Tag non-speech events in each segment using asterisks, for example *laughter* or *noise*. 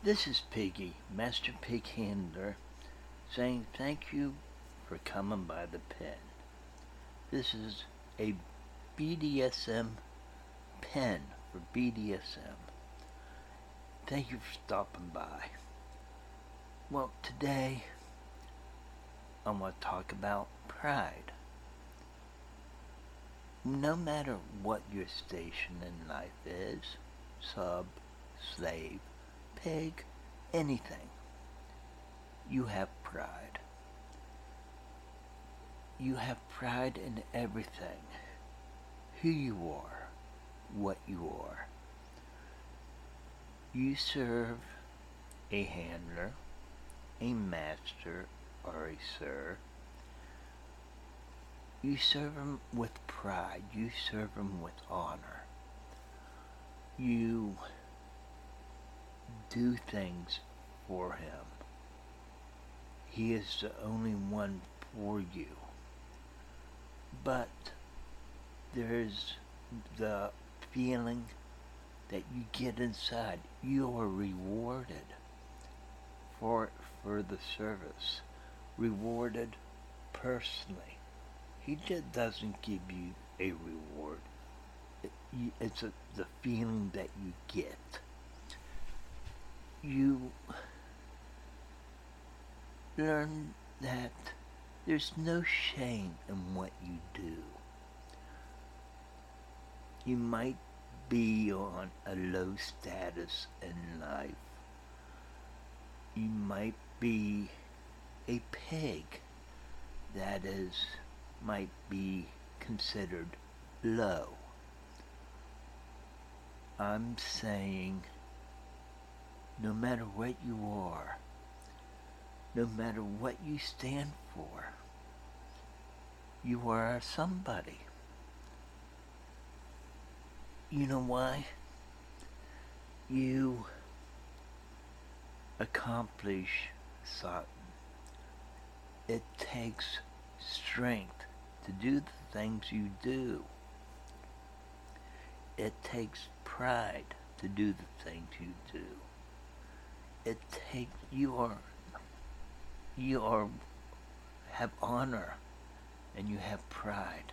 This is Piggy, Master Pig Handler, saying thank you for coming by the pen. This is a BDSM pen for BDSM. Thank you for stopping by. Well, today I want to talk about pride. No matter what your station in life is, sub, slave, pig, anything, you have pride. You have pride in everything. Who you are, what you are. You serve a handler, a master, or a sir. You serve him with pride. You serve him with honor. You do things for him. He is the only one for you. But there's the feeling that you get inside. You are rewarded for for the service, rewarded personally. He just doesn't give you a reward. It's a, the feeling that you get. You learn that there's no shame in what you do. You might be on a low status in life. You might be a pig that is might be considered low. I'm saying no matter what you are, no matter what you stand for, you are somebody. You know why? You accomplish something. It takes strength to do the things you do. It takes pride to do the things you do. It takes you are you are have honor and you have pride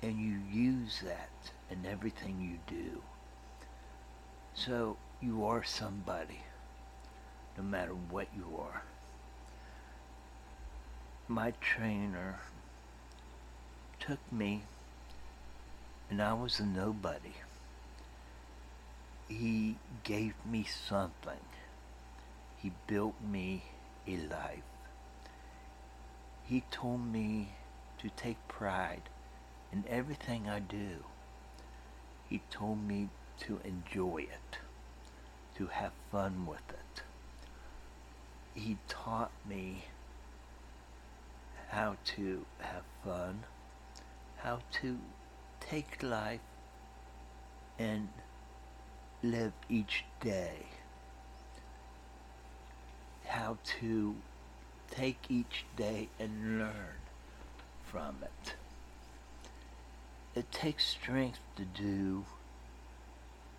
and you use that in everything you do. So you are somebody, no matter what you are. My trainer took me, and I was a nobody. He gave me something. He built me a life. He told me to take pride in everything I do. He told me to enjoy it, to have fun with it. He taught me how to have fun, how to take life and live each day, how to take each day and learn from it. It takes strength to do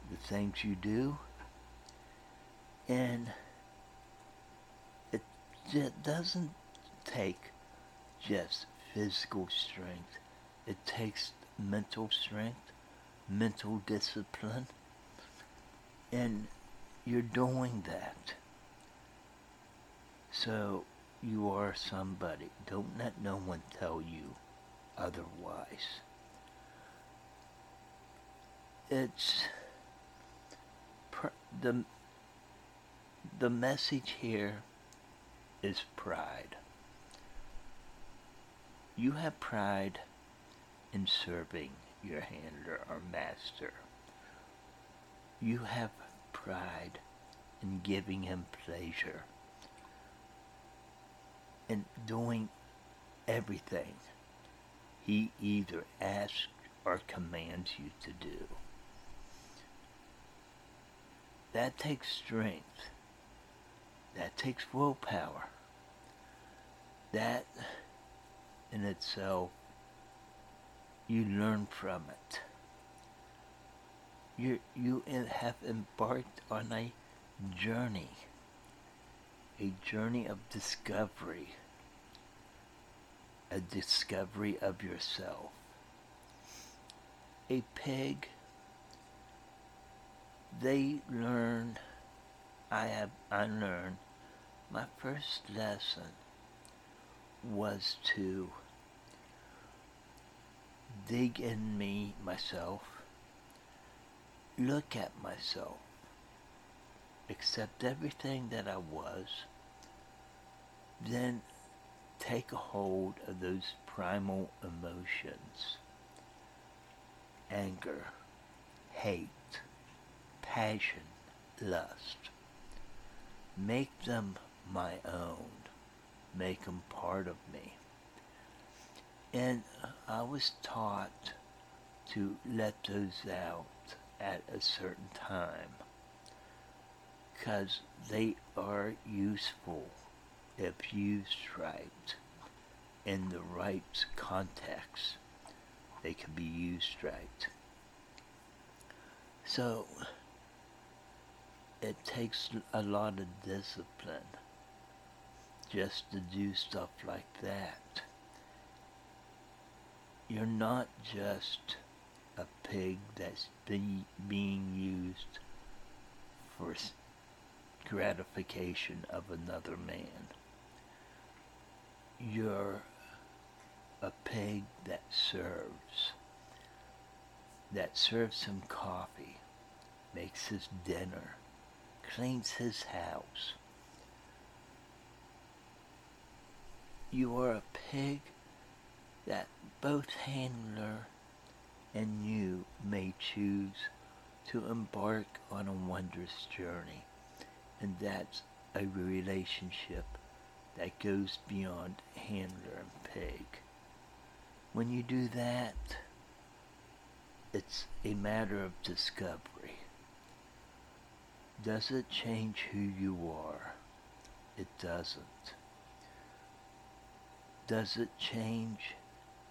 the things you do, and it, it doesn't take just physical strength. It takes mental strength, mental discipline, and you're doing that. So you are somebody. Don't let no one tell you otherwise. It's pr- the the message here is pride. You have pride in serving your handler or master. You have pride in giving him pleasure and doing everything he either asks or commands you to do. That takes strength. That takes willpower. That in itself, you learn from it. You, you have embarked on a journey, a journey of discovery, a discovery of yourself. A pig, they learn, I have, I learned, my first lesson was to dig in me, myself, look at myself, accept everything that I was, then take a hold of those primal emotions anger, hate, passion, lust. Make them my own. Make them part of me. And I was taught to let those out at a certain time because they are useful if used right in the right context. They can be used right. So it takes a lot of discipline just to do stuff like that. You're not just a pig that's be, being used for gratification of another man. You're a pig that serves, that serves him coffee, makes his dinner, cleans his house. You are a pig that both handler and you may choose to embark on a wondrous journey. And that's a relationship that goes beyond handler and pig. When you do that, it's a matter of discovery. Does it change who you are? It doesn't. Does it change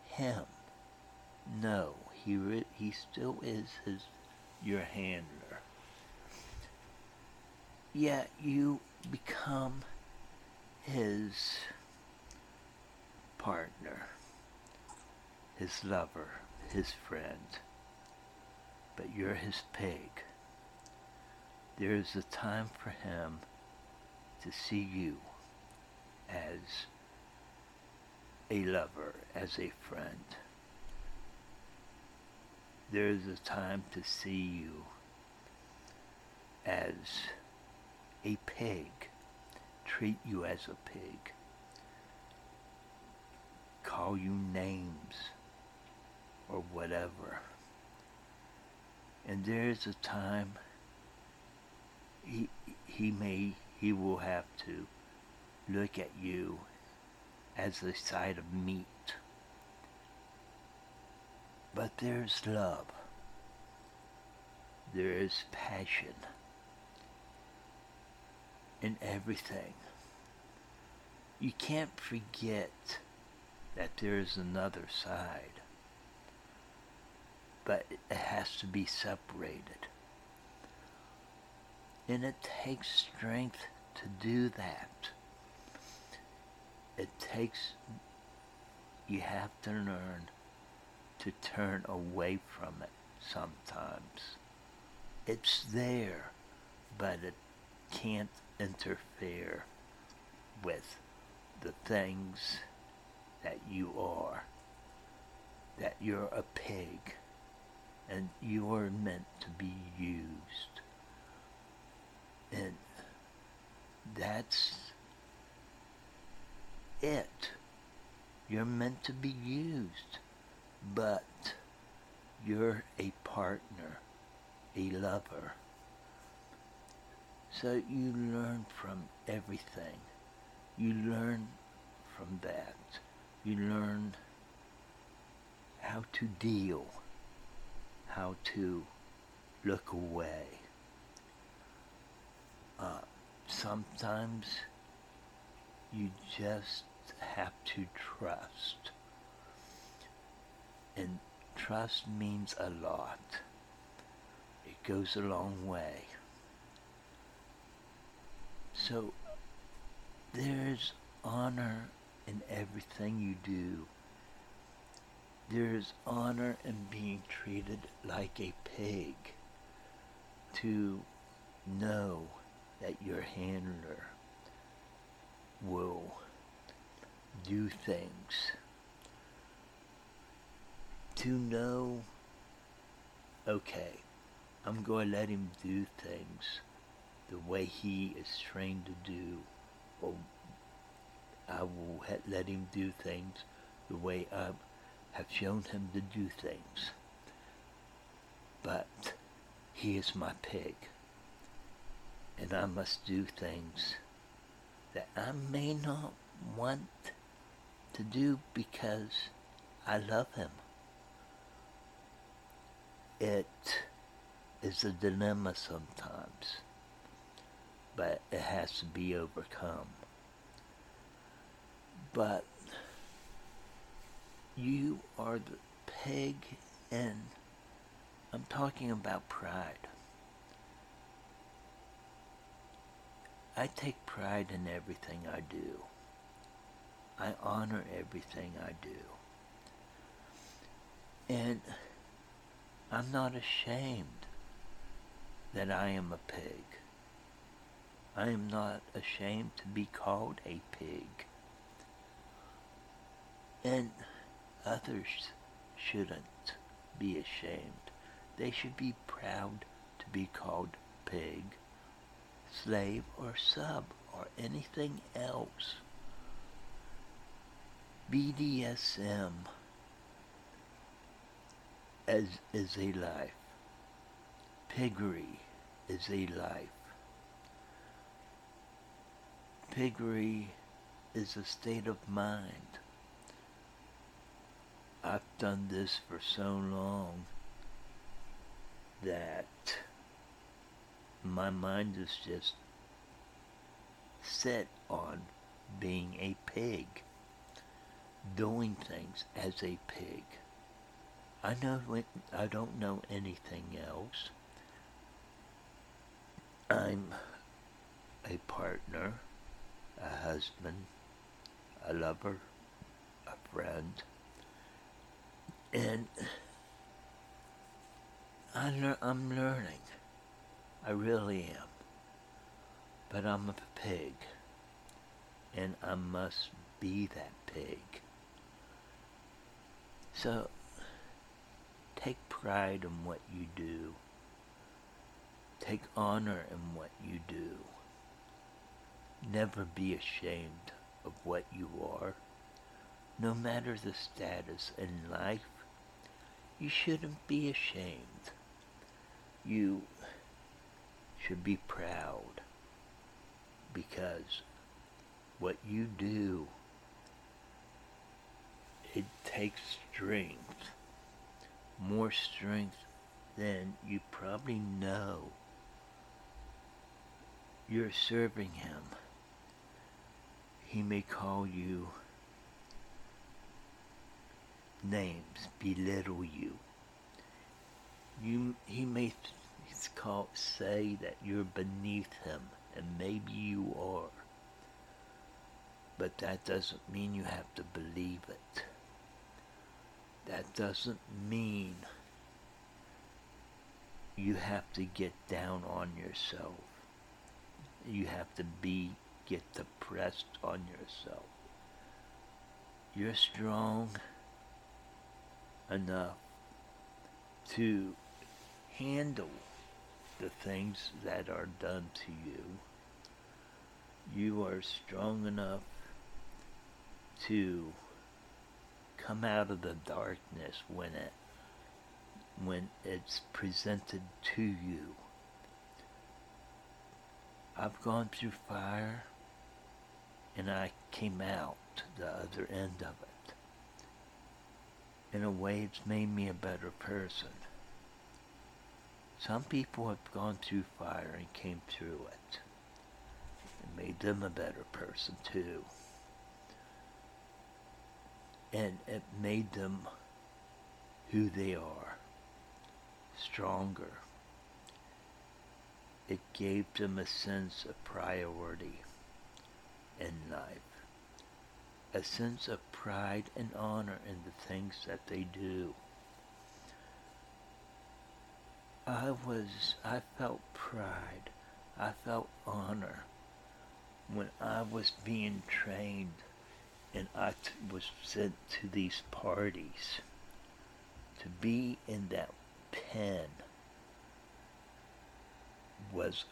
him? No, he re- he still is his your handler. Yet you become his partner, his lover, his friend, but you're his pig. There is a time for him to see you as a lover, as a friend. There is a time to see you as a pig, treat you as a pig, call you names or whatever. And there is a time he, he may, he will have to look at you as a side of meat. But there's love. There is passion in everything. You can't forget that there is another side, but it has to be separated. And it takes strength to do that. It takes, you have to learn to turn away from it sometimes. It's there, but it can't interfere with the things that you are. That you're a pig and you are meant to be used. And that's it. You're meant to be used, but you're a partner, a lover. So you learn from everything. You learn from that. You learn how to deal, how to look away. Uh, sometimes you just have to trust. And trust means a lot. It goes a long way. So there's honor in everything you do. There's honor in being treated like a pig. To know that your handler will do things. To know, okay, I'm going to let him do things the way he is trained to do, or I will let him do things the way I have shown him to do things. But he is my pig, and I must do things that I may not want to do because I love him. It is a dilemma sometimes, but it has to be overcome. But you are the peg and I'm talking about pride. I take pride in everything I do. I honor everything I do. And I'm not ashamed that I am a pig. I am not ashamed to be called a pig. And others shouldn't be ashamed. They should be proud to be called pig, slave, or sub, or anything else. BDSM as is a life. Piggery is a life. Piggery is a state of mind. I've done this for so long that my mind is just set on being a pig, doing things as a pig. I know I don't know anything else. I'm a partner, a husband, a lover, a friend, and I le- I'm learning. I really am. But I'm a pig. And I must be that pig. So, take pride in what you do. Take honor in what you do. Never be ashamed of what you are. No matter the status in life, you shouldn't be ashamed. You should be proud because what you do, it takes strength, more strength than you probably know. You're serving him. He may call you names, belittle you. You, he may call, say that you're beneath him, and maybe you are. But that doesn't mean you have to believe it. That doesn't mean you have to get down on yourself. You have to be, get depressed on yourself. You're strong enough to handle the things that are done to you. You are strong enough to come out of the darkness when it when it's presented to you. I've gone through fire and I came out the other end of it. In a way, it's made me a better person. Some people have gone through fire and came through it. It made them a better person too. And it made them who they are. Stronger. it gave them a sense of priority in life, a sense of pride and honor in the things that they do. I was, I felt pride, I felt honor when I was being trained and I t- was sent to these parties to be in that pen was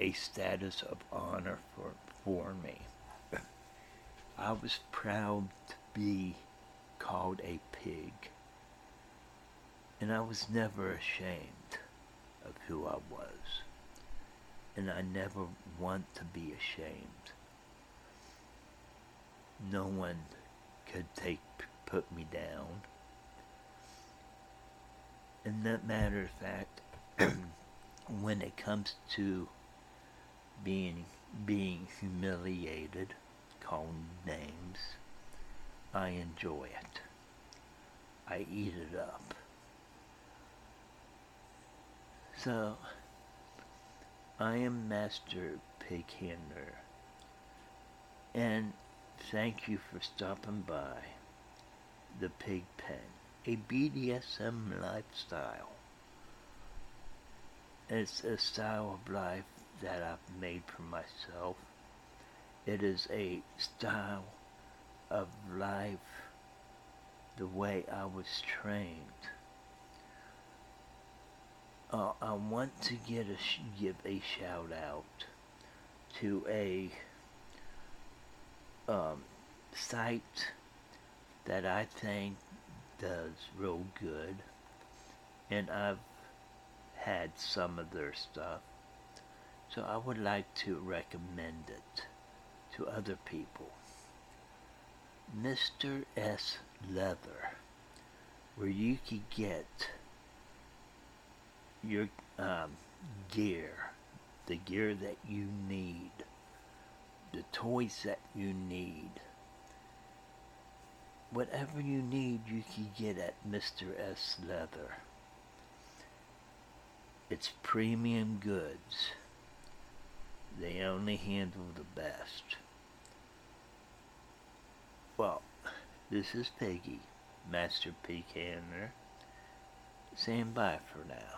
a status of honor for, for me. I was proud to be called a pig. And I was never ashamed of who I was. And I never want to be ashamed. No one could take put me down. And that matter of fact, *clears throat* when it comes to being being humiliated, called names, I enjoy it. I eat it up. So, I am Master Pig Pighandler, and thank you for stopping by the Pig Pen, a BDSM lifestyle. It's a style of life that I've made for myself. It is a style of life the way I was trained. Uh, I want to get a sh- give a shout out to a um, site that I think does real good, and I've had some of their stuff, so I would like to recommend it to other people. Mr. S. Leather, where you could get your um, gear, the gear that you need, the toys that you need. Whatever you need, you can get at Mr. S. Leather. It's premium goods. They only handle the best. Well, this is Piggy, Master Handler, saying bye for now.